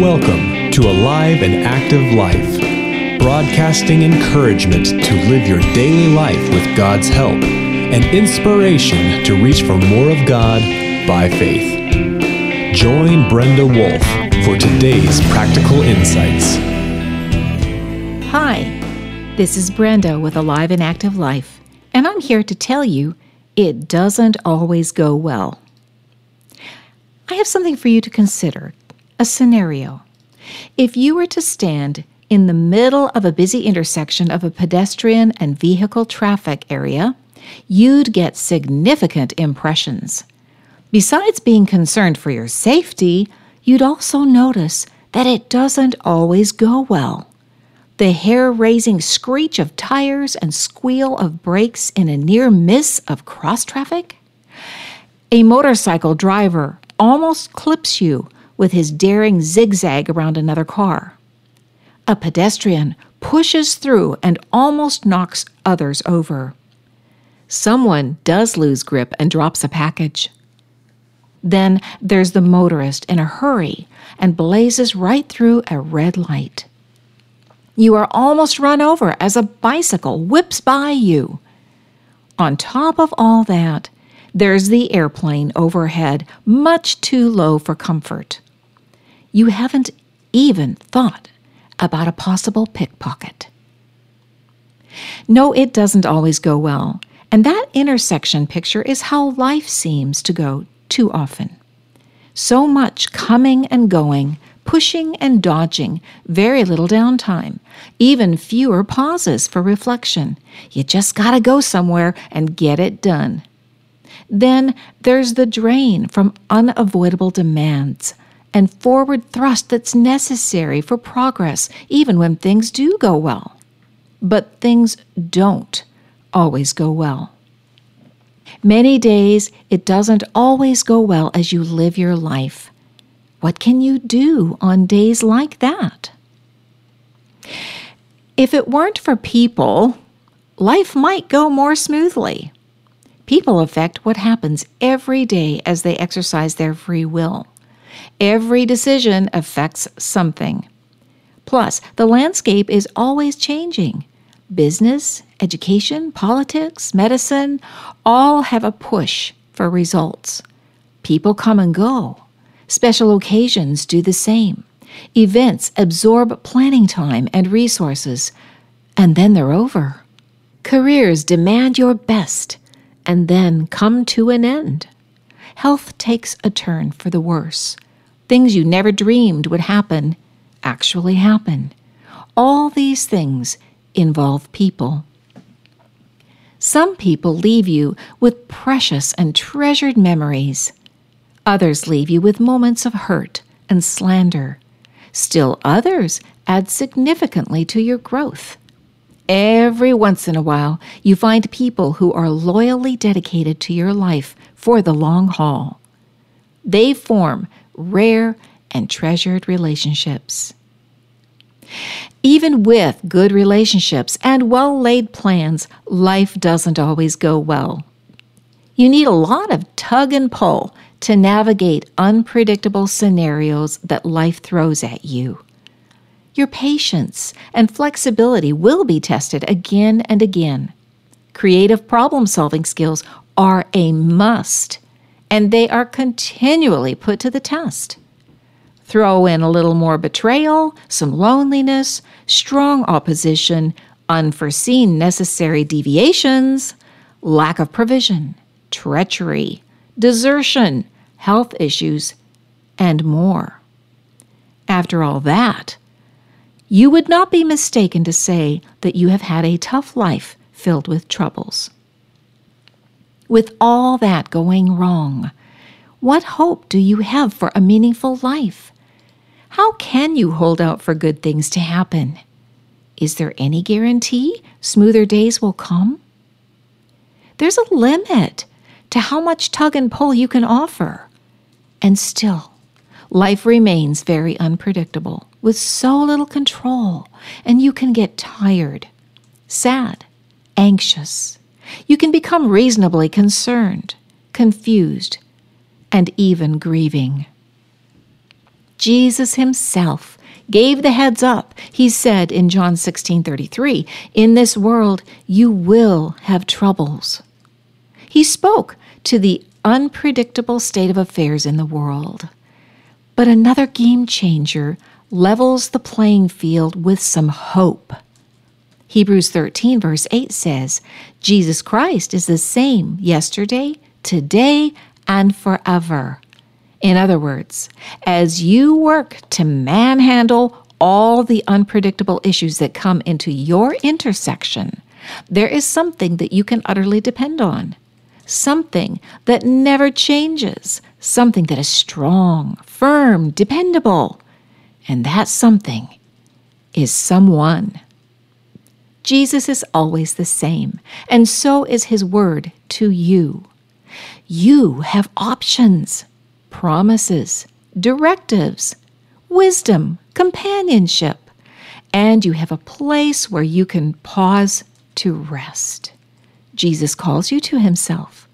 Welcome to Alive and Active Life, broadcasting encouragement to live your daily life with God's help and inspiration to reach for more of God by faith. Join Brenda Wolf for today's practical insights. Hi, this is Brenda with Alive and Active Life, and I'm here to tell you it doesn't always go well. I have something for you to consider a scenario. If you were to stand in the middle of a busy intersection of a pedestrian and vehicle traffic area, you'd get significant impressions. Besides being concerned for your safety, you'd also notice that it doesn't always go well. The hair raising screech of tires and squeal of brakes in a near miss of cross traffic. A motorcycle driver almost clips you with his daring zigzag around another car. A pedestrian pushes through and almost knocks others over. Someone does lose grip and drops a package. Then there's the motorist in a hurry and blazes right through a red light. You are almost run over as a bicycle whips by you. On top of all that, there's the airplane overhead, much too low for comfort. You haven't even thought about a possible pickpocket. No, it doesn't always go well, and that intersection picture is how life seems to go too often. So much coming and going, pushing and dodging, very little downtime, even fewer pauses for reflection. You just gotta go somewhere and get it done. Then there's the drain from unavoidable demands and forward thrust that's necessary for progress, even when things do go well. But things don't always go well. Many days it doesn't always go well as you live your life. What can you do on days like that? If it weren't for people, life might go more smoothly. People affect what happens every day as they exercise their free will. Every decision affects something. Plus, the landscape is always changing. Business, education, politics, medicine all have a push for results. People come and go. Special occasions do the same. Events absorb planning time and resources, and then they're over. Careers demand your best and then come to an end. Health takes a turn for the worse. Things you never dreamed would happen actually happen. All these things involve people. Some people leave you with precious and treasured memories. Others leave you with moments of hurt and slander. Still others add significantly to your growth. Every once in a while, you find people who are loyally dedicated to your life for the long haul. They form rare and treasured relationships. Even with good relationships and well laid plans, life doesn't always go well. You need a lot of tug and pull to navigate unpredictable scenarios that life throws at you. Your patience and flexibility will be tested again and again. Creative problem solving skills are a must, and they are continually put to the test. Throw in a little more betrayal, some loneliness, strong opposition, unforeseen necessary deviations, lack of provision, treachery, desertion, health issues, and more. After all that, you would not be mistaken to say that you have had a tough life filled with troubles. With all that going wrong, what hope do you have for a meaningful life? How can you hold out for good things to happen? Is there any guarantee smoother days will come? There's a limit to how much tug and pull you can offer. And still, life remains very unpredictable with so little control, and you can get tired, sad, anxious. You can become reasonably concerned, confused, and even grieving. Jesus himself gave the heads up. He said in John 16 33, In this world you will have troubles. He spoke to the unpredictable state of affairs in the world. But another game changer levels the playing field with some hope. Hebrews 13, verse 8 says, Jesus Christ is the same yesterday, today, and forever. In other words, as you work to manhandle all the unpredictable issues that come into your intersection, there is something that you can utterly depend on. Something that never changes. Something that is strong, firm, dependable. And that something is someone. Jesus is always the same, and so is his word to you. You have options promises, directives, wisdom, companionship, and you have a place where you can pause to rest. Jesus calls you to himself.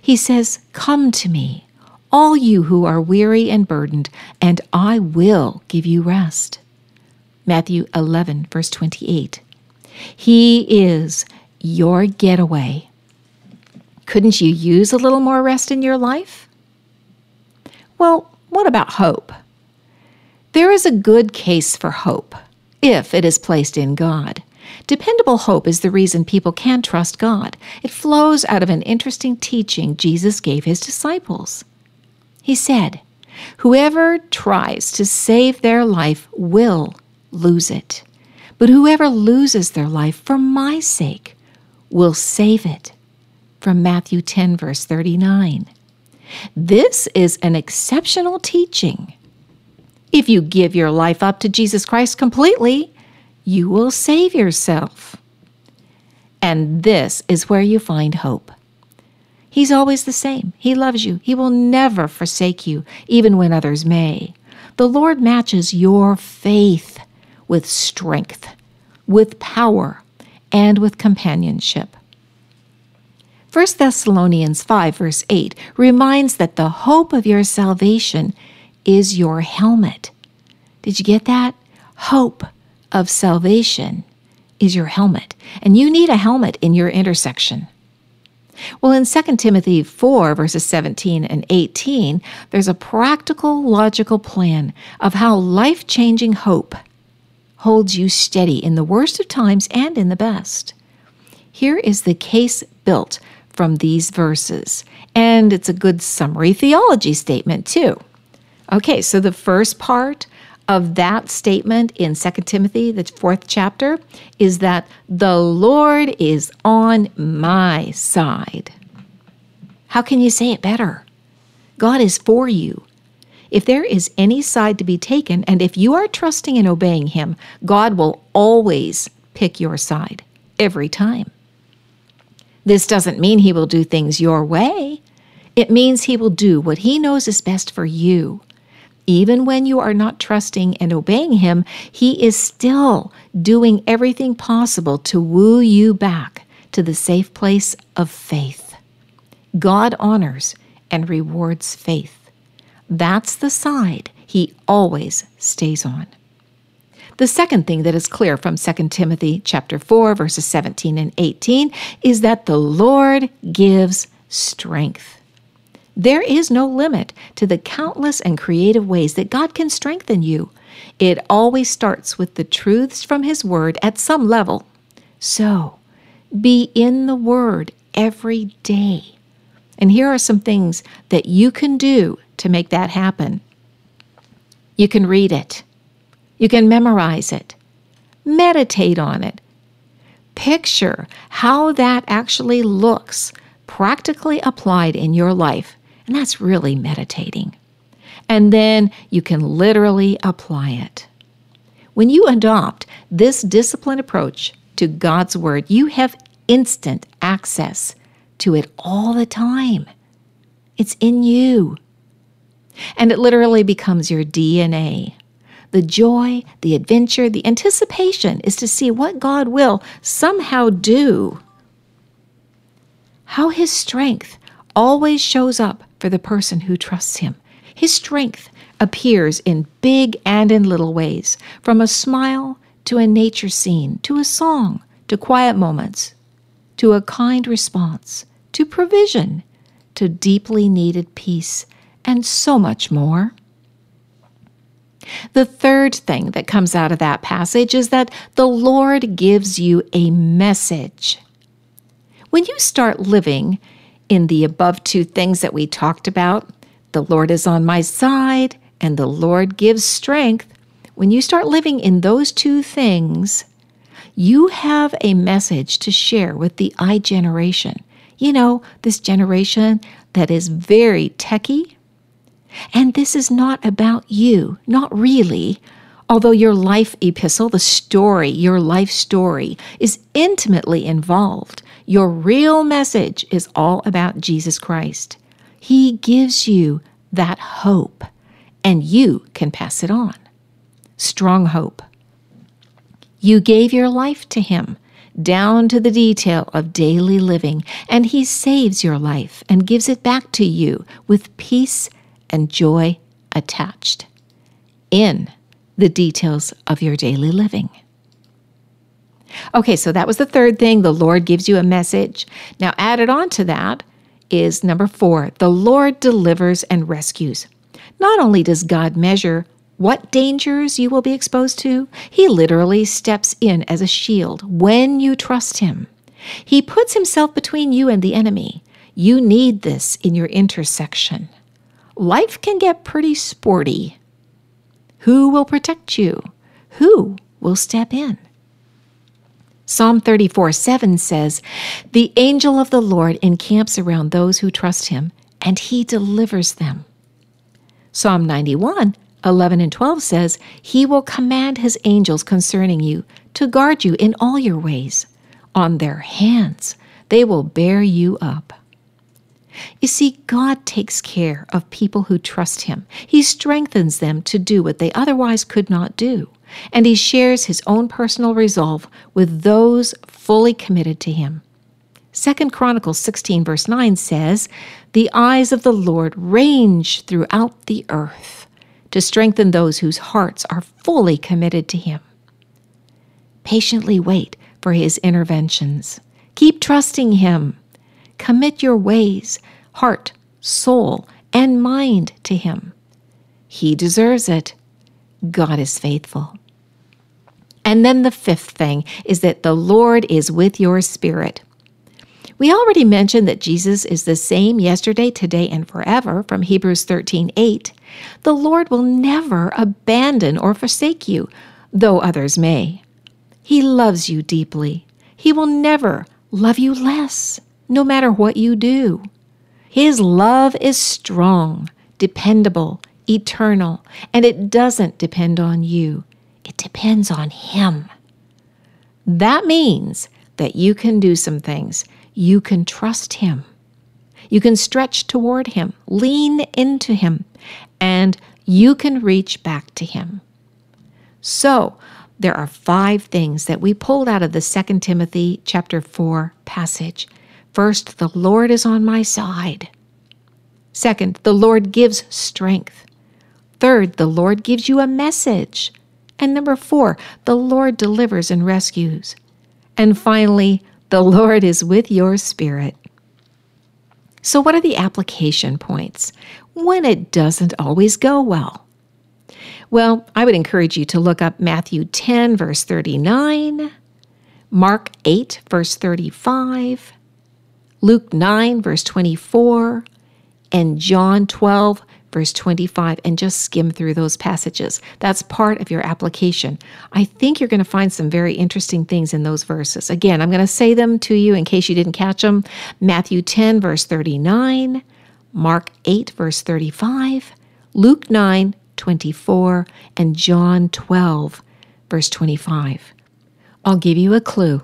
He says, Come to me, all you who are weary and burdened, and I will give you rest. Matthew 11, verse 28. He is your getaway. Couldn't you use a little more rest in your life? Well, what about hope? There is a good case for hope if it is placed in God. Dependable hope is the reason people can trust God. It flows out of an interesting teaching Jesus gave his disciples. He said, Whoever tries to save their life will lose it, but whoever loses their life for my sake will save it. From Matthew 10, verse 39. This is an exceptional teaching. If you give your life up to Jesus Christ completely, you will save yourself. And this is where you find hope. He's always the same. He loves you. He will never forsake you, even when others may. The Lord matches your faith with strength, with power, and with companionship. 1 Thessalonians 5, verse 8, reminds that the hope of your salvation is your helmet. Did you get that? Hope of salvation is your helmet, and you need a helmet in your intersection. Well, in 2 Timothy 4, verses 17 and 18, there's a practical, logical plan of how life changing hope holds you steady in the worst of times and in the best. Here is the case built from these verses. And it's a good summary theology statement, too. Okay, so the first part of that statement in 2 Timothy, the fourth chapter, is that the Lord is on my side. How can you say it better? God is for you. If there is any side to be taken, and if you are trusting and obeying Him, God will always pick your side every time. This doesn't mean he will do things your way. It means he will do what he knows is best for you. Even when you are not trusting and obeying him, he is still doing everything possible to woo you back to the safe place of faith. God honors and rewards faith. That's the side he always stays on. The second thing that is clear from 2 Timothy chapter 4 verses 17 and 18 is that the Lord gives strength. There is no limit to the countless and creative ways that God can strengthen you. It always starts with the truths from His Word at some level. So, be in the Word every day. And here are some things that you can do to make that happen. You can read it. You can memorize it, meditate on it, picture how that actually looks practically applied in your life. And that's really meditating. And then you can literally apply it. When you adopt this disciplined approach to God's Word, you have instant access to it all the time. It's in you. And it literally becomes your DNA. The joy, the adventure, the anticipation is to see what God will somehow do. How His strength always shows up for the person who trusts Him. His strength appears in big and in little ways, from a smile to a nature scene, to a song, to quiet moments, to a kind response, to provision, to deeply needed peace, and so much more. The third thing that comes out of that passage is that the Lord gives you a message. When you start living in the above two things that we talked about, the Lord is on my side and the Lord gives strength, when you start living in those two things, you have a message to share with the iGeneration. You know, this generation that is very techy. And this is not about you, not really. Although your life epistle, the story, your life story, is intimately involved, your real message is all about Jesus Christ. He gives you that hope, and you can pass it on. Strong hope. You gave your life to Him, down to the detail of daily living, and He saves your life and gives it back to you with peace and joy attached in the details of your daily living. Okay, so that was the third thing. The Lord gives you a message. Now, added on to that is number four the Lord delivers and rescues. Not only does God measure what dangers you will be exposed to, He literally steps in as a shield when you trust Him. He puts Himself between you and the enemy. You need this in your intersection. Life can get pretty sporty. Who will protect you? Who will step in? Psalm 34 7 says, The angel of the Lord encamps around those who trust him, and he delivers them. Psalm 91 11 and 12 says, He will command His angels concerning you to guard you in all your ways. On their hands they will bear you up. You see, God takes care of people who trust Him. He strengthens them to do what they otherwise could not do, and He shares His own personal resolve with those fully committed to Him. 2 Chronicles 16, verse 9 says, The eyes of the Lord range throughout the earth to strengthen those whose hearts are fully committed to Him. Patiently wait for His interventions. Keep trusting Him. Commit your ways, heart, soul, and mind to Him. He deserves it. God is faithful. And then the fifth thing is that the Lord is with your spirit. We already mentioned that Jesus is the same yesterday, today, and forever from Hebrews 13 8. The Lord will never abandon or forsake you, though others may. He loves you deeply. He will never love you less, no matter what you do. His love is strong, dependable, eternal, and it doesn't depend on you. It depends on Him. That means that you can do some things. You can trust Him. You can stretch toward Him, lean into Him, and you can reach back to Him. So, there are five things that we pulled out of the 2 Timothy chapter 4 passage. First, the Lord is on my side. Second, the Lord gives strength. Third, the Lord gives you a message. And number four, the Lord delivers and rescues. And finally, the Lord is with your spirit. So, what are the application points when it doesn't always go well? Well, I would encourage you to look up Matthew 10, verse 39, Mark 8, verse 35, Luke 9, verse 24, and John 12, verse 25, and just skim through those passages. That's part of your application. I think you're going to find some very interesting things in those verses. Again, I'm going to say them to you in case you didn't catch them Matthew 10, verse 39, Mark 8, verse 35, Luke 9, 24, and John 12, verse 25. I'll give you a clue.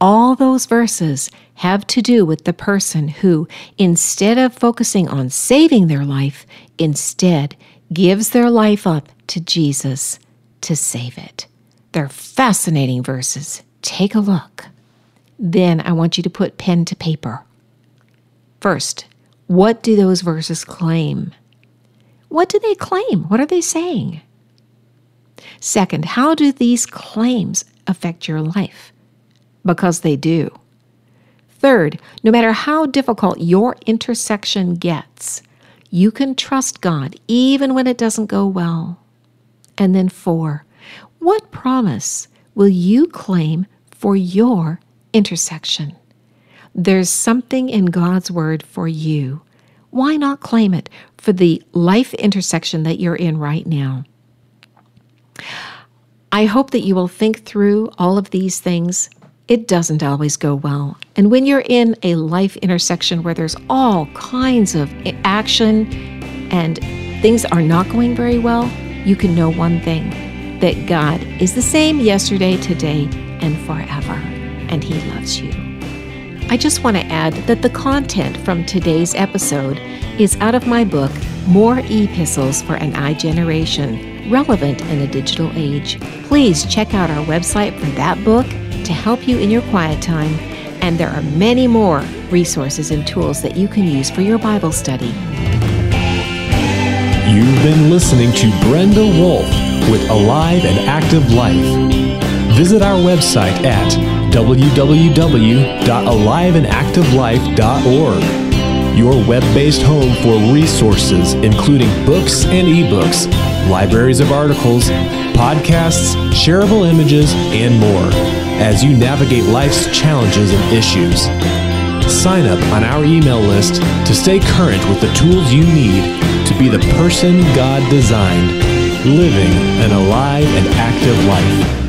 All those verses have to do with the person who, instead of focusing on saving their life, instead gives their life up to Jesus to save it. They're fascinating verses. Take a look. Then I want you to put pen to paper. First, what do those verses claim? What do they claim? What are they saying? Second, how do these claims affect your life? Because they do. Third, no matter how difficult your intersection gets, you can trust God even when it doesn't go well. And then four, what promise will you claim for your intersection? There's something in God's Word for you. Why not claim it for the life intersection that you're in right now? I hope that you will think through all of these things. It doesn't always go well. And when you're in a life intersection where there's all kinds of action and things are not going very well, you can know one thing that God is the same yesterday, today, and forever, and He loves you. I just want to add that the content from today's episode is out of my book, More Epistles for an iGeneration, relevant in a digital age. Please check out our website for that book to help you in your quiet time, and there are many more resources and tools that you can use for your Bible study. You've been listening to Brenda Wolf with Alive and Active Life. Visit our website at www.aliveandactivelife.org, your web based home for resources including books and ebooks, libraries of articles, podcasts, shareable images, and more as you navigate life's challenges and issues. Sign up on our email list to stay current with the tools you need to be the person God designed, living an alive and active life.